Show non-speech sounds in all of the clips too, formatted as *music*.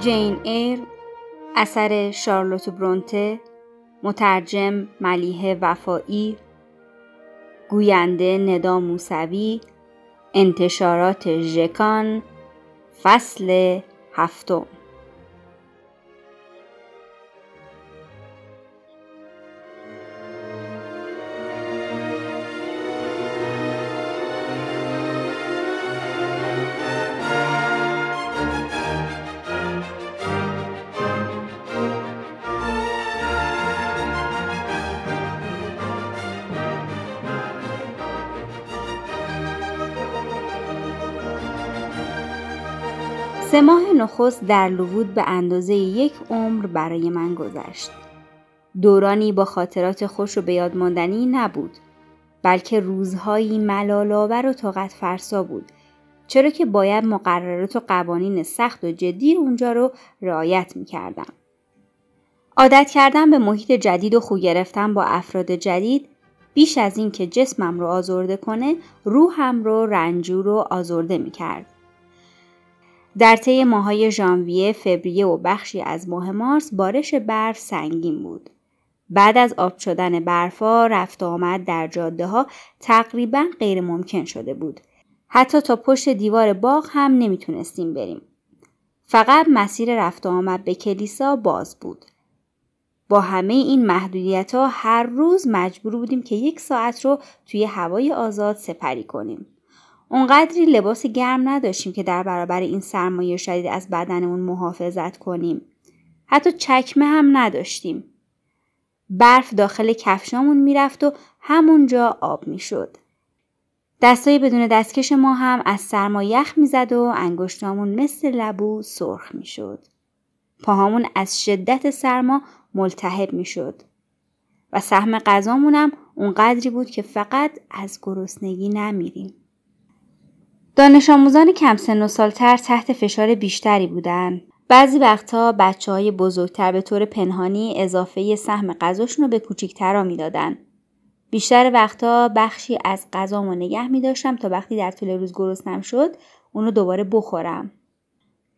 جین ایر اثر شارلوت برونته مترجم ملیه وفایی گوینده ندا موسوی انتشارات ژکان فصل هفتم. سه ماه نخست در لوود به اندازه یک عمر برای من گذشت. دورانی با خاطرات خوش و بیادماندنی نبود بلکه روزهایی ملالآور و طاقت فرسا بود چرا که باید مقررات و قوانین سخت و جدی اونجا رو رعایت می کردم. عادت کردن به محیط جدید و خو گرفتن با افراد جدید بیش از این که جسمم رو آزرده کنه روحم رو رنجور و آزرده می کرد. در طی ماهای ژانویه، فوریه و بخشی از ماه مارس بارش برف سنگین بود. بعد از آب شدن برفا رفت آمد در جاده ها تقریبا غیر ممکن شده بود. حتی تا پشت دیوار باغ هم نمی‌تونستیم بریم. فقط مسیر رفت آمد به کلیسا باز بود. با همه این محدودیت ها هر روز مجبور بودیم که یک ساعت رو توی هوای آزاد سپری کنیم. اونقدری لباس گرم نداشتیم که در برابر این سرمایه شدید از بدنمون محافظت کنیم. حتی چکمه هم نداشتیم. برف داخل کفشامون می‌رفت و همونجا آب می‌شد. دستای بدون دستکش ما هم از سرما یخ می‌زد و انگشتامون مثل لبو سرخ می‌شد. پاهامون از شدت سرما ملتهب می‌شد. و سهم غذامونم اونقدری بود که فقط از گرسنگی نمیریم. دانش آموزان کم سن و سالتر تحت فشار بیشتری بودند. بعضی وقتها بچه های بزرگتر به طور پنهانی اضافه سهم غذاشون رو به کوچیکترا می‌دادن. بیشتر وقتها بخشی از غذامو نگه می داشتم تا وقتی در طول روز گرسنم شد اونو دوباره بخورم.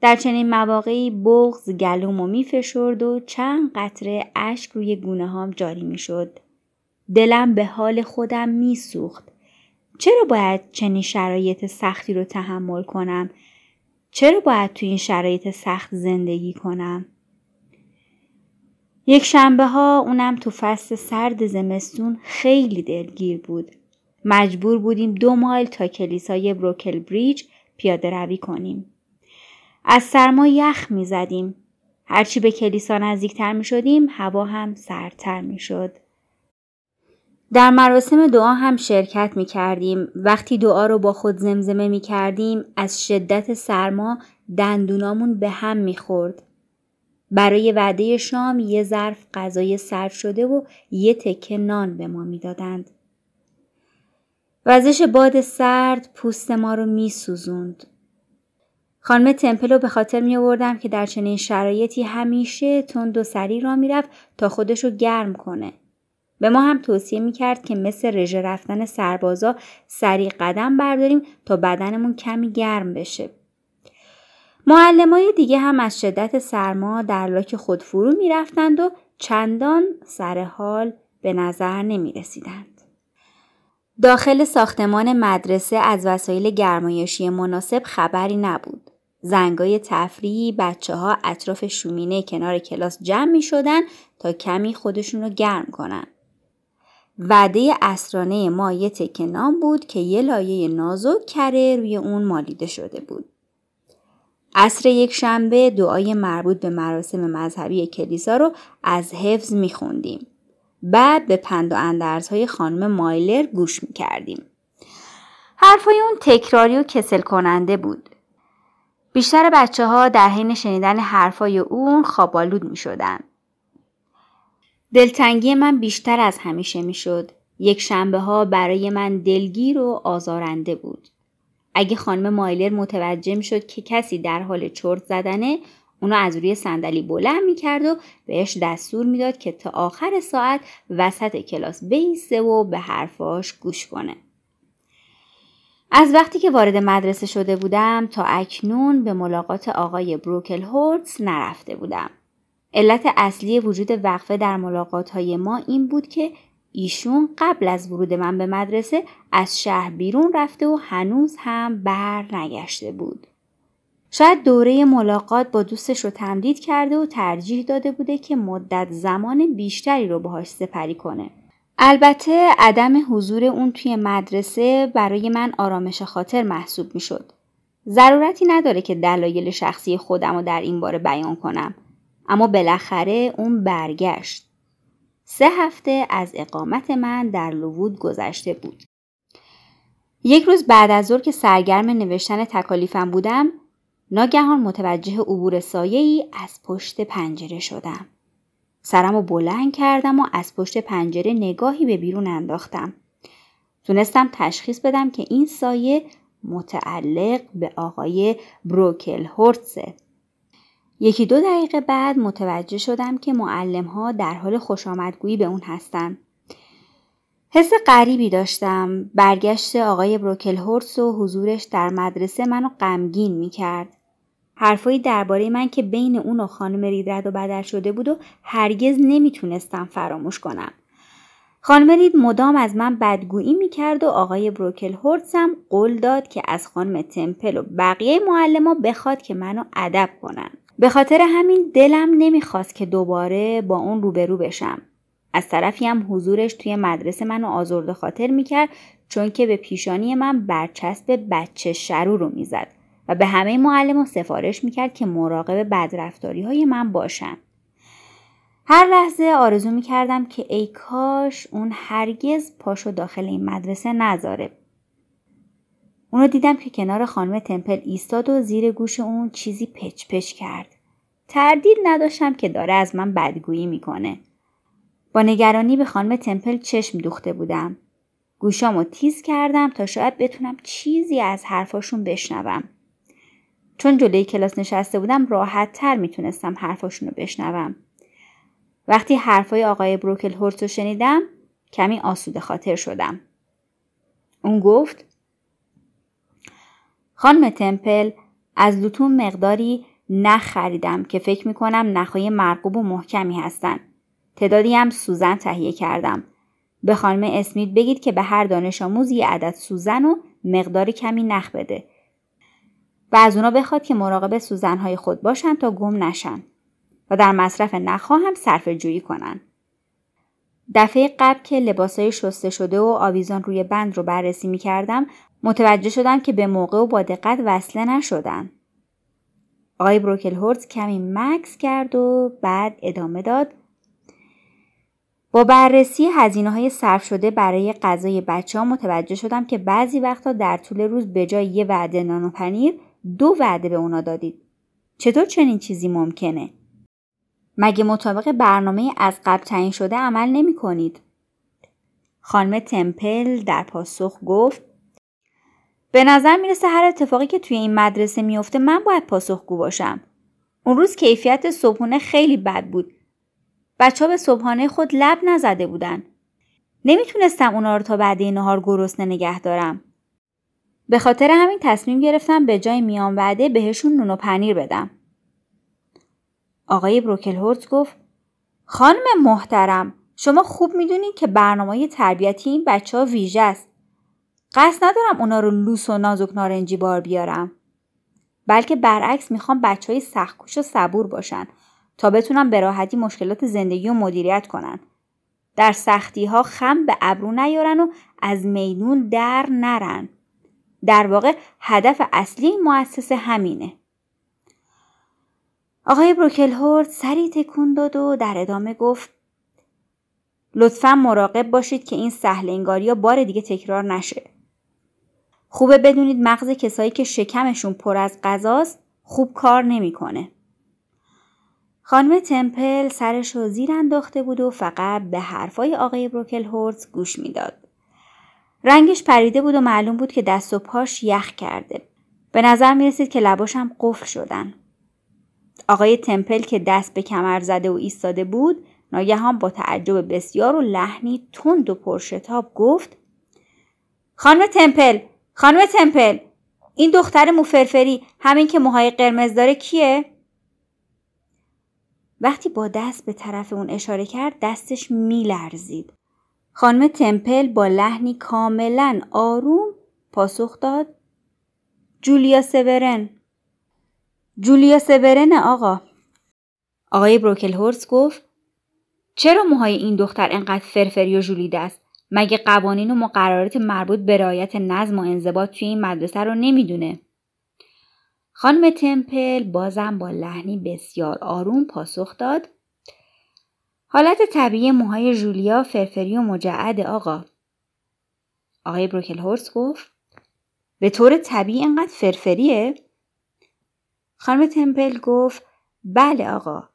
در چنین مواقعی بغز گلومو می فشرد و چند قطره اشک روی گونه هام جاری می شد. دلم به حال خودم می سوخت. چرا باید چنین شرایط سختی رو تحمل کنم؟ چرا باید تو این شرایط سخت زندگی کنم؟ یک شنبه ها اونم تو فصل سرد زمستون خیلی دلگیر بود. مجبور بودیم دو مایل تا کلیسای بروکل بریج پیاده روی کنیم. از سرما یخ می زدیم. هرچی به کلیسا نزدیکتر می شدیم هوا هم سردتر می شد. در مراسم دعا هم شرکت می کردیم. وقتی دعا رو با خود زمزمه می کردیم از شدت سرما دندونامون به هم می خورد. برای وعده شام یه ظرف غذای سرد شده و یه تکه نان به ما می‌دادند. وزش باد سرد پوست ما رو می سوزند. خانم تمپل رو به خاطر می آوردم که در چنین شرایطی همیشه تند و سری را می‌رفت تا خودشو گرم کنه. به ما هم توصیه می‌کرد که مثل رژه رفتن سربازا سریع قدم برداریم تا بدنمون کمی گرم بشه. معلمای دیگه هم از شدت سرما در لاک خود فرو می‌رفتند و چندان سر حال به نظر نمی رسیدند. داخل ساختمان مدرسه از وسایل گرمایشی مناسب خبری نبود. زنگای تفریحی بچه ها اطراف شومینه کنار کلاس جمع می شدن تا کمی خودشون رو گرم کنن. وعده اسرانه ما یه تکه نام بود که یه لایه نازک کره روی اون مالیده شده بود. عصر یک شنبه دعای مربوط به مراسم مذهبی کلیسا رو از حفظ میخوندیم. بعد به پند و اندرزهای خانم مایلر گوش می‌کردیم. حرفای اون تکراری و کسل کننده بود. بیشتر بچه ها در حین شنیدن حرفای اون خوابالود می شدن. دلتنگی من بیشتر از همیشه می شد. یک شنبه ها برای من دلگیر و آزارنده بود. اگه خانم مایلر متوجه می شد که کسی در حال چرت زدنه اونو از روی صندلی بلند می کرد و بهش دستور می‌داد که تا آخر ساعت وسط کلاس بیسته و به حرفاش گوش کنه. از وقتی که وارد مدرسه شده بودم تا اکنون به ملاقات آقای بروکل هورتس نرفته بودم. علت اصلی وجود وقفه در ملاقات های ما این بود که ایشون قبل از ورود من به مدرسه از شهر بیرون رفته و هنوز هم بر نگشته بود. شاید دوره ملاقات با دوستش رو تمدید کرده و ترجیح داده بوده که مدت زمان بیشتری رو باهاش سپری کنه. البته عدم حضور اون توی مدرسه برای من آرامش خاطر محسوب می شد. ضرورتی نداره که دلایل شخصی خودم رو در این باره بیان کنم. اما بالاخره اون برگشت. سه هفته از اقامت من در لوود گذشته بود. یک روز بعد از ظهر که سرگرم نوشتن تکالیفم بودم ناگهان متوجه عبور سایه ای از پشت پنجره شدم. سرم رو بلند کردم و از پشت پنجره نگاهی به بیرون انداختم. تونستم تشخیص بدم که این سایه متعلق به آقای بروکل هورتسه. یکی دو دقیقه بعد متوجه شدم که معلم ها در حال خوش آمدگویی به اون هستن. حس غریبی داشتم. برگشت آقای بروکل هورتس و حضورش در مدرسه منو غمگین می کرد. حرفایی درباره من که بین اون و خانم رید رد و بدل شده بود و هرگز نمی‌تونستم فراموش کنم. خانم رید مدام از من بدگویی می‌کرد و آقای بروکل هم قول داد که از خانم تمپل و بقیه معلما بخواد که منو ادب کنن. به خاطر همین دلم نمی‌خواست که دوباره با اون روبرو بشم. از طرفی هم حضورش توی مدرسه منو آزرده خاطر می‌کرد چون که به پیشانی من برچسب بچه شرو رو می‌زد و به همه معلم سفارش می‌کرد که مراقب بدرفتاری های من باشن. هر لحظه آرزو می‌کردم که ای کاش اون هرگز پاشو داخل این مدرسه نذاره. اونو دیدم که کنار خانم تمپل ایستاد و زیر گوش اون چیزی پچ پچ کرد. تردید نداشتم که داره از من بدگویی می‌کنه. با نگرانی به خانم تمپل چشم دوخته بودم. گوشامو تیز کردم تا شاید بتونم چیزی از حرفاشون بشنوم. چون جلوی کلاس نشسته بودم راحت تر می‌تونستم حرفاشون رو بشنوم. وقتی حرفای آقای بروکل هورت رو شنیدم کمی آسوده خاطر شدم. اون گفت خانم تمپل از لوتون مقداری نخ خریدم که فکر می‌کنم نخهای مرقوب و محکمی هستن. تعدادی هم سوزن تهیه کردم. به خانم اسمیت بگید که به هر دانش آموز یه عدد سوزن و مقدار کمی نخ بده. و از اونا بخواد که مراقب سوزنهای خود باشن تا گم نشن و در مصرف نخها هم صرف جویی کنن. دفعه قبل که لباسای شسته شده و آویزان روی بند رو بررسی می کردم متوجه شدم که به موقع و با دقت وصله نشدن. آقای بروکل هورز کمی مکس کرد و بعد ادامه داد با بررسی هزینه های صرف شده برای غذای بچه ها متوجه شدم که بعضی وقتا در طول روز به جای یه وعده نان و پنیر دو وعده به اونا دادید. چطور چنین چیزی ممکنه؟ مگه مطابق برنامه از قبل تعیین شده عمل نمی کنید؟ خانم تمپل در پاسخ گفت به نظر می‌رسه هر اتفاقی که توی این مدرسه میفته من باید پاسخگو باشم. اون روز کیفیت صبحونه خیلی بد بود. بچه ها به صبحانه خود لب نزده بودن. نمی‌تونستم اونا رو تا بعد نهار گرسنه نگه دارم. به خاطر همین تصمیم گرفتم به جای میان وعده بهشون نون و پنیر بدم. آقای بروکلهورت گفت خانم محترم شما خوب می‌دونید که برنامه تربیتی این بچه ها ویژه است. قصد ندارم اونا رو لوس و نازک نارنجی بار بیارم. بلکه برعکس می‌خوام بچه های سختکوش و صبور باشن تا بتونم به راحتی مشکلات زندگی و مدیریت کنن. در سختی ها خم به ابرو نیارن و از میدون در نرن. در واقع هدف اصلی این مؤسسه همینه. آقای بروکلهورد سری تکون داد و در ادامه گفت لطفا مراقب باشید که این سهل انگاری بار دیگه تکرار نشه. خوبه بدونید مغز کسایی که شکمشون پر از غذاست خوب کار نمی‌کنه. خانم تمپل سرش رو زیر انداخته بود و فقط به حرفای آقای بروکل هورز گوش می‌داد. رنگش پریده بود و معلوم بود که دست و پاش یخ کرده. به نظر می رسید که لباشم قفل شدن. آقای تمپل که دست به کمر زده و ایستاده بود ناگهان با تعجب بسیار و لحنی تند و پرشتاب گفت خانم تمپل خانم تمپل این دختر موفرفری همین که موهای قرمز داره کیه؟ وقتی با دست به طرف اون اشاره کرد دستش میلرزید. خانم تمپل با لحنی کاملا آروم پاسخ داد جولیا سورن جولیا سورن آقا آقای بروکل هورس گفت چرا موهای این دختر انقدر فرفری و ژولیده است مگه قوانین و مقررات مربوط به رعایت نظم و انضباط توی این مدرسه رو نمی‌دونه خانم تمپل بازم با لحنی بسیار آروم پاسخ داد حالت طبیعی موهای جولیا فرفری و مجعد آقا آقای بروکل هورس گفت به طور طبیعی انقدر فرفریه؟ خانم تمپل گفت بله آقا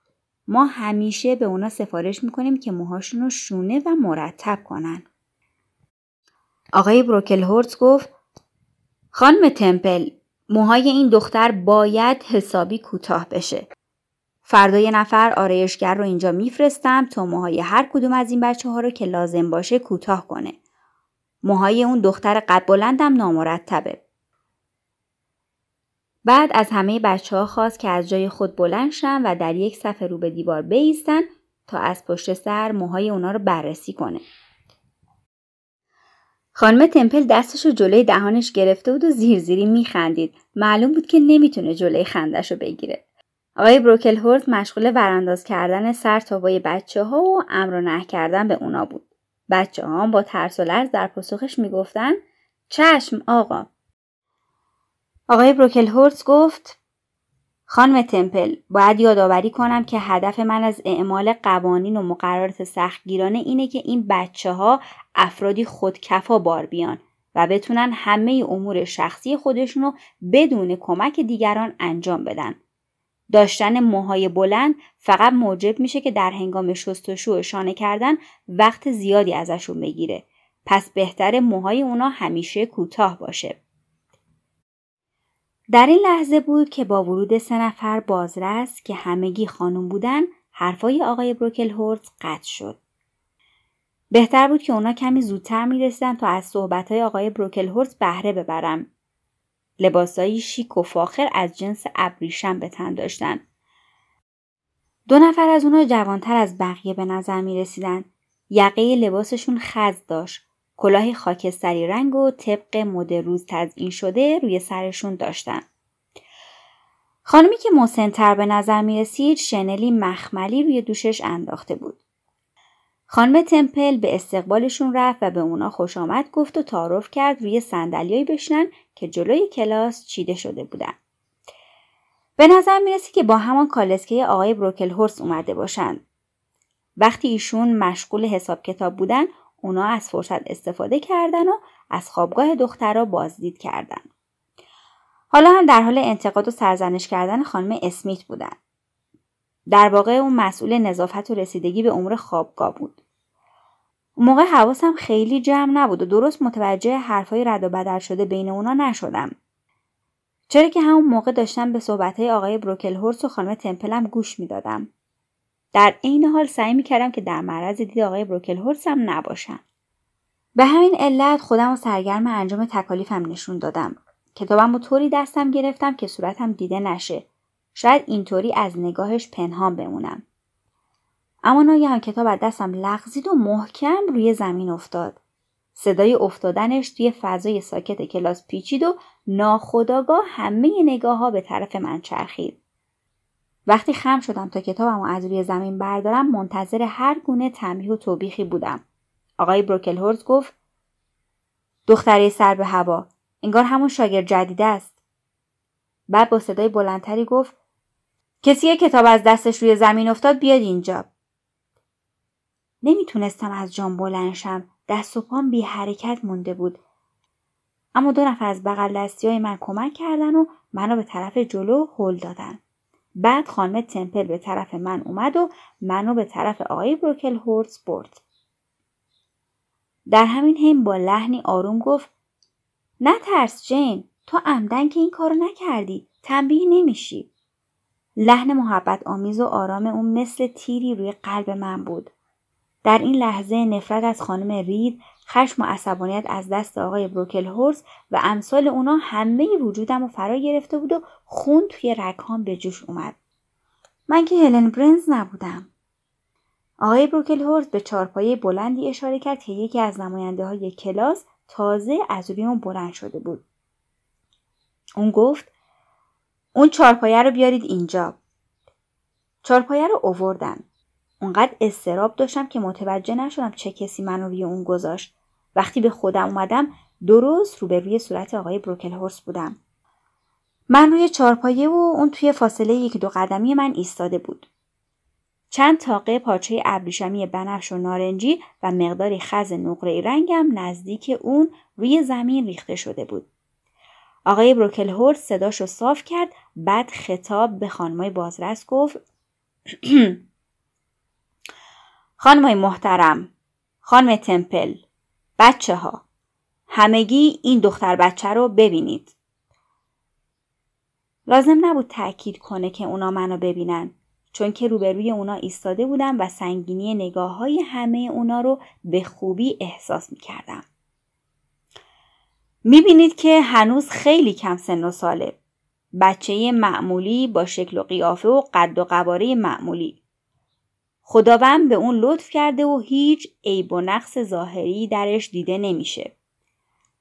ما همیشه به اونا سفارش می‌کنیم که موهاشون رو شونه و مرتب کنن. آقای بروکل هورت گفت خانم تمپل موهای این دختر باید حسابی کوتاه بشه. فردا یه نفر آرایشگر رو اینجا میفرستم تا موهای هر کدوم از این بچه ها رو که لازم باشه کوتاه کنه. موهای اون دختر قد بلندم نامرتبه. بعد از همه بچه ها خواست که از جای خود بلند شن و در یک صفحه رو به دیوار بیستن تا از پشت سر موهای اونا رو بررسی کنه. خانم تمپل دستش رو جلوی دهانش گرفته بود و زیرزیری میخندید. معلوم بود که نمی‌تونه جلوی خندش رو بگیره. آقای بروکل هورت مشغول ورانداز کردن سر تابای بچه ها و امر و نه کردن به اونا بود. بچه ها با ترس و لرز در پاسخش می‌گفتن چشم آقا آقای بروکل هورت گفت خانم تمپل باید یادآوری کنم که هدف من از اعمال قوانین و مقررات سختگیرانه اینه که این بچه ها افرادی خودکفا بار بیان و بتونن همه امور شخصی خودشونو بدون کمک دیگران انجام بدن. داشتن موهای بلند فقط موجب میشه که در هنگام شستشو و شانه کردن وقت زیادی ازشون بگیره. پس بهتر موهای اونا همیشه کوتاه باشه. در این لحظه بود که با ورود سه نفر بازرس که همگی خانم بودن حرفای آقای بروکل هورت قطع شد. بهتر بود که اونا کمی زودتر می‌رسیدن تا از صحبتهای آقای بروکل هورت بهره ببرم. لباسایی شیک و فاخر از جنس ابریشم به تن داشتن. دو نفر از اونا جوانتر از بقیه به نظر می رسیدن. یقه لباسشون خز داشت کلاه خاکستری رنگ و طبق مد روز تزئین شده روی سرشون داشتن. خانمی که مسنتر به نظر می رسید شنلی مخملی روی دوشش انداخته بود. خانم تمپل به استقبالشون رفت و به اونا خوش آمد گفت و تعارف کرد روی صندلیایی بشنن که جلوی کلاس چیده شده بودن. به نظر می رسید که با همان کالسکه آقای بروکل هورس اومده باشند. وقتی ایشون مشغول حساب کتاب بودن اونا از فرصت استفاده کردن و از خوابگاه دخترها بازدید کردن. حالا هم در حال انتقاد و سرزنش کردن خانم اسمیت بودن. در واقع اون مسئول نظافت و رسیدگی به امور خوابگاه بود. اون موقع حواسم خیلی جمع نبود و درست متوجه حرفای رد و بدل شده بین اونا نشدم. چرا که همون موقع داشتم به صحبتهای آقای بروکل هورس و خانم تمپلم گوش می‌دادم. در عین حال سعی می‌کردم که در معرض دید آقای بروکل هورسم نباشم. به همین علت خودم و سرگرم انجام تکالیفم نشون دادم. کتابم و طوری دستم گرفتم که صورتم دیده نشه. شاید اینطوری از نگاهش پنهان بمونم. اما ناگهان کتاب از دستم لغزید و محکم روی زمین افتاد. صدای افتادنش توی فضای ساکت کلاس پیچید و ناخداگاه همه نگاه ها به طرف من چرخید. وقتی خم شدم تا کتابم از روی زمین بردارم منتظر هر گونه تنبیه و توبیخی بودم. آقای بروکل هورز گفت دختره سر به هوا انگار همون شاگرد جدیده است. بعد با صدای بلندتری گفت کسی کتاب از دستش روی زمین افتاد بیاد اینجا. نمی‌تونستم از جان بلند شم. دست و پام بی حرکت مونده بود. اما دو نفر از بغل دستی های من کمک کردن و منو به طرف جلو هل دادن. بعد خانم تمپل به طرف من اومد و منو به طرف آقای بروکل هورتز برد. در همین حین با لحنی آروم گفت نه ترس جین تو عمدن که این کارو نکردی تنبیه نمیشی لحن محبت آمیز و آرام اون مثل تیری روی قلب من بود در این لحظه نفرت از خانم رید خشم و عصبانیت از دست آقای بروکل هورس و امثال اونا همه وجودم رو فرا گرفته بود و خون توی رگهام به جوش اومد. من که هلن برنز نبودم. آقای بروکل هورس به چارپایه بلندی اشاره کرد که یکی از نماینده های کلاس تازه از روی اون بلند شده بود. اون گفت اون چارپایه رو بیارید اینجا. چارپایه رو اووردن. اونقدر استراب داشتم که متوجه نشدم چه کسی منو روی اون گذاشت. وقتی به خودم اومدم درست روبروی صورت آقای بروکل هورس بودم. من روی چارپایه و اون توی فاصله یک دو قدمی من ایستاده بود. چند تاقه پارچه ابریشمی بنفش و نارنجی و مقداری خز نقره رنگم نزدیک اون روی زمین ریخته شده بود. آقای بروکل هورس صداش رو صاف کرد بعد خطاب به خانمای بازرس گفت *clears throat* خانمای محترم خانم تمپل بچه ها همگی این دختر بچه رو ببینید لازم نبود تأکید کنه که اونا منو ببینن چون که روبروی اونا ایستاده بودم و سنگینی نگاه های همه اونا رو به خوبی احساس می کردم. می بینید که هنوز خیلی کم سن و ساله. بچه معمولی با شکل و قیافه و قد و قواره معمولی. خداوند به اون لطف کرده و هیچ عیب و نقص ظاهری درش دیده نمیشه.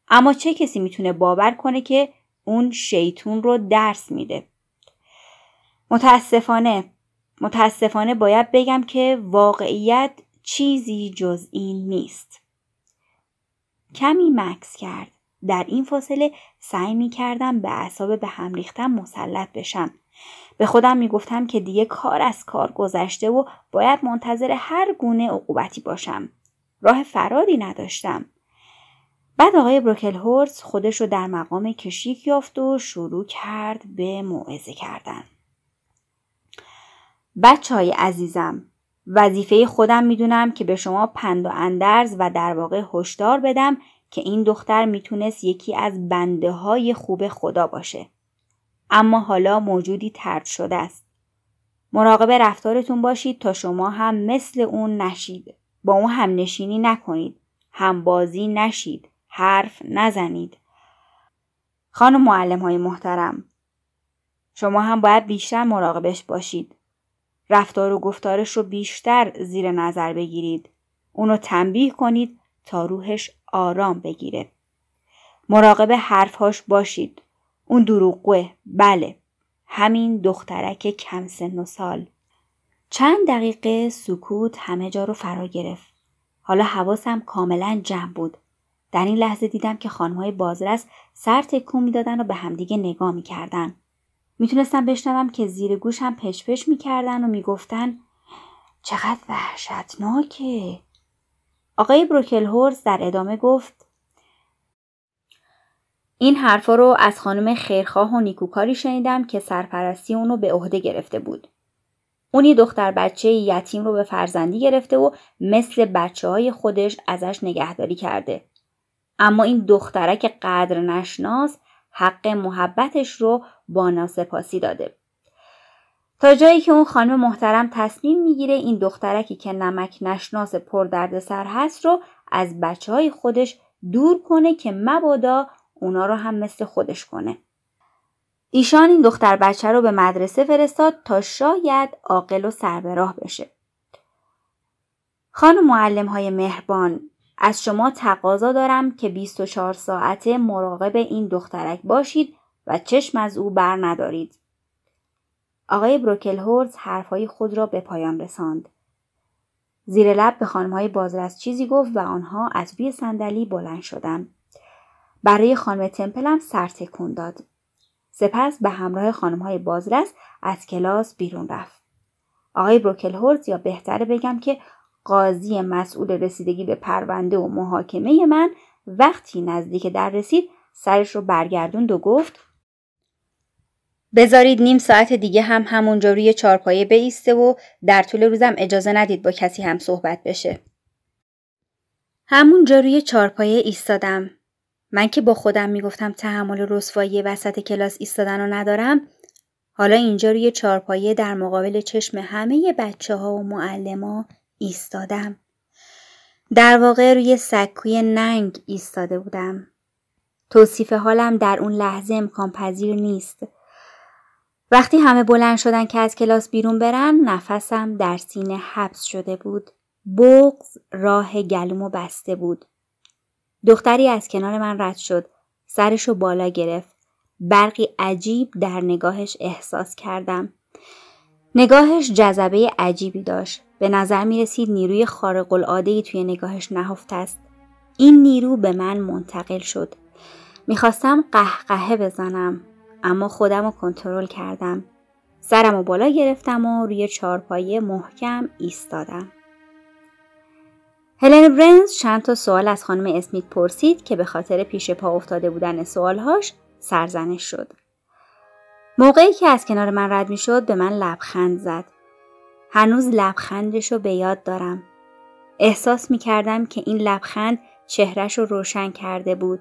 اما چه کسی می‌تونه باور کنه که اون شیطون رو درس میده؟ متاسفانه متاسفانه باید بگم که واقعیت چیزی جز این نیست. کمی مکس کرد. در این فاصله سعی می کردم به اعصاب به هم ریختم مسلط بشم. به خودم می گفتم که دیگه کار از کار گذشته و باید منتظر هر گونه عقوبتی باشم. راه فراری نداشتم. بعد آقای بروکل هورس خودش رو در مقام کشیک یافت و شروع کرد به موعظه کردن. بچه های عزیزم وظیفه خودم می‌دونم که به شما پند و اندرز و در واقع هشدار بدم که این دختر می‌تونست یکی از بنده های خوب خدا باشه. اما حالا موجودی ترد شده است. مراقب رفتارتون باشید تا شما هم مثل اون نشید. با اون هم نشینی نکنید. هم بازی نشید. حرف نزنید. خانم معلم های محترم شما هم باید بیشتر مراقبش باشید. رفتار و گفتارش رو بیشتر زیر نظر بگیرید. اونو تنبیه کنید تا روحش آرام بگیره. مراقب حرفهاش باشید. اون دروغگوه. بله. همین دخترک کم سن و سال. چند دقیقه سکوت همه جا رو فرا گرفت. حالا حواسم کاملا جمع بود. در این لحظه دیدم که خانمهای بازرس سر تکون می‌دادن و به همدیگه نگاه می‌کردن. می‌تونستم بشنوم که زیر گوشم پشپش می‌کردن و می‌گفتن چقدر وحشتناکه. آقای بروکل هورز در ادامه گفت این حرفا رو از خانم خیرخواه و نیکوکاری شنیدم که سرپرستی اونو به عهده گرفته بود. اونی دختر بچه یتیم رو به فرزندی گرفته و مثل بچه های خودش ازش نگهداری کرده. اما این دخترک قدر نشناس حق محبتش رو با ناسپاسی داده. تا جایی که اون خانم محترم تصمیم می‌گیره این دخترکی که نمک نشناس پر سر هست رو از بچه های خودش دور کنه که مبادا اونا رو هم مثل خودش کنه. ایشان این دختر بچه رو به مدرسه فرستاد تا شاید عاقل و سربراه بشه. خانم معلم های مهربان از شما تقاضا دارم که 24 ساعته مراقب این دخترک باشید و چشم از او بر ندارید. آقای بروکل هورز حرفهای خود را به پایان رساند. زیر لب به خانمهای بازرس چیزی گفت و آنها از روی صندلی بلند شدند. برای خانم تمپلم سر تکون داد. سپس به همراه خانمهای بازرس از کلاس بیرون رفت. آقای بروکل هورز یا بهتره بگم که قاضی مسئول رسیدگی به پرونده و محاکمه من وقتی نزدیک در رسید سرش رو برگردوند و گفت بذارید نیم ساعت دیگه هم همونجا روی چارپایه بیسته و در طول روزم اجازه ندید با کسی هم صحبت بشه. همونجا روی چارپایه ایستادم. من که با خودم می‌گفتم تحمل رسوایی وسط کلاس ایستادن رو ندارم حالا اینجا روی چارپایه در مقابل چشم همه بچه ها و معلم ها ایستادم. در واقع روی سکوی ننگ ایستاده بودم. توصیف حالم در اون لحظه امکان پذیر نیست. وقتی همه بلند شدن که از کلاس بیرون برن نفسم در سینه حبس شده بود. بغز راه گلومو بسته بود. دختری از کنار من رد شد. سرشو بالا گرفت. برقی عجیب در نگاهش احساس کردم. نگاهش جذبه عجیبی داشت. به نظر می رسید نیروی خارق العاده توی نگاهش نهفته است. این نیرو به من منتقل شد. می‌خواستم قهقهه بزنم اما خودم رو کنترل کردم. سرم و بالا گرفتم و روی چارپایه محکم ایستادم. هلن برنز چند تا سوال از خانم اسمیت پرسید که به خاطر پیش پا افتاده بودن سوالهاش سرزنش شد. موقعی که از کنار من رد می شد به من لبخند زد. هنوز لبخندش رو به یاد دارم. احساس می کردم که این لبخند چهرش رو روشن کرده بود.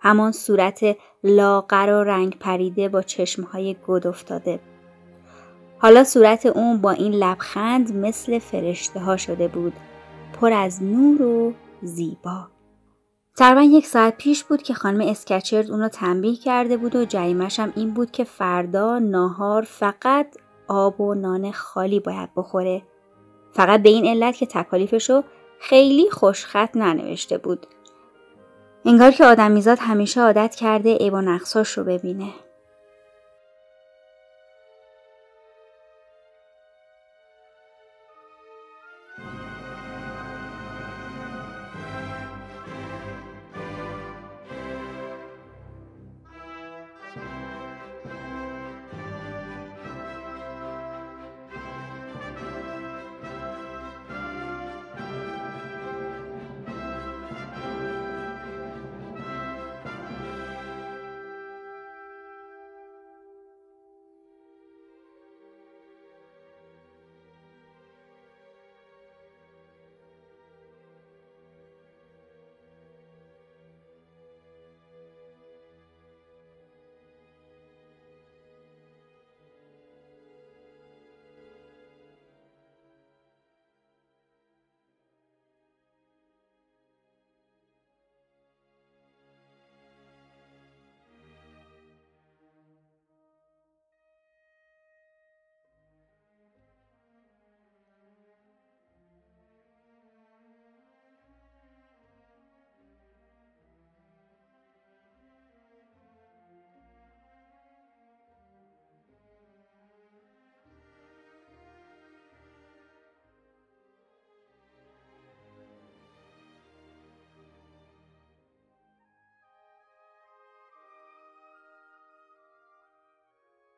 همان صورت لاغر و رنگ پریده با چشمهای گد افتاده. حالا صورت اون با این لبخند مثل فرشته ها شده بود. پر از نور و زیبا. تقریبا یک ساعت پیش بود که خانم اسکچرد اونو تنبیه کرده بود و جریمش هم این بود که فردا ناهار فقط آب و نان خالی باید بخوره. فقط به این علت که تکالیفشو خیلی خوشخط ننوشته بود. انگار که آدمیزاد همیشه عادت کرده عیب و نقصاش رو ببینه.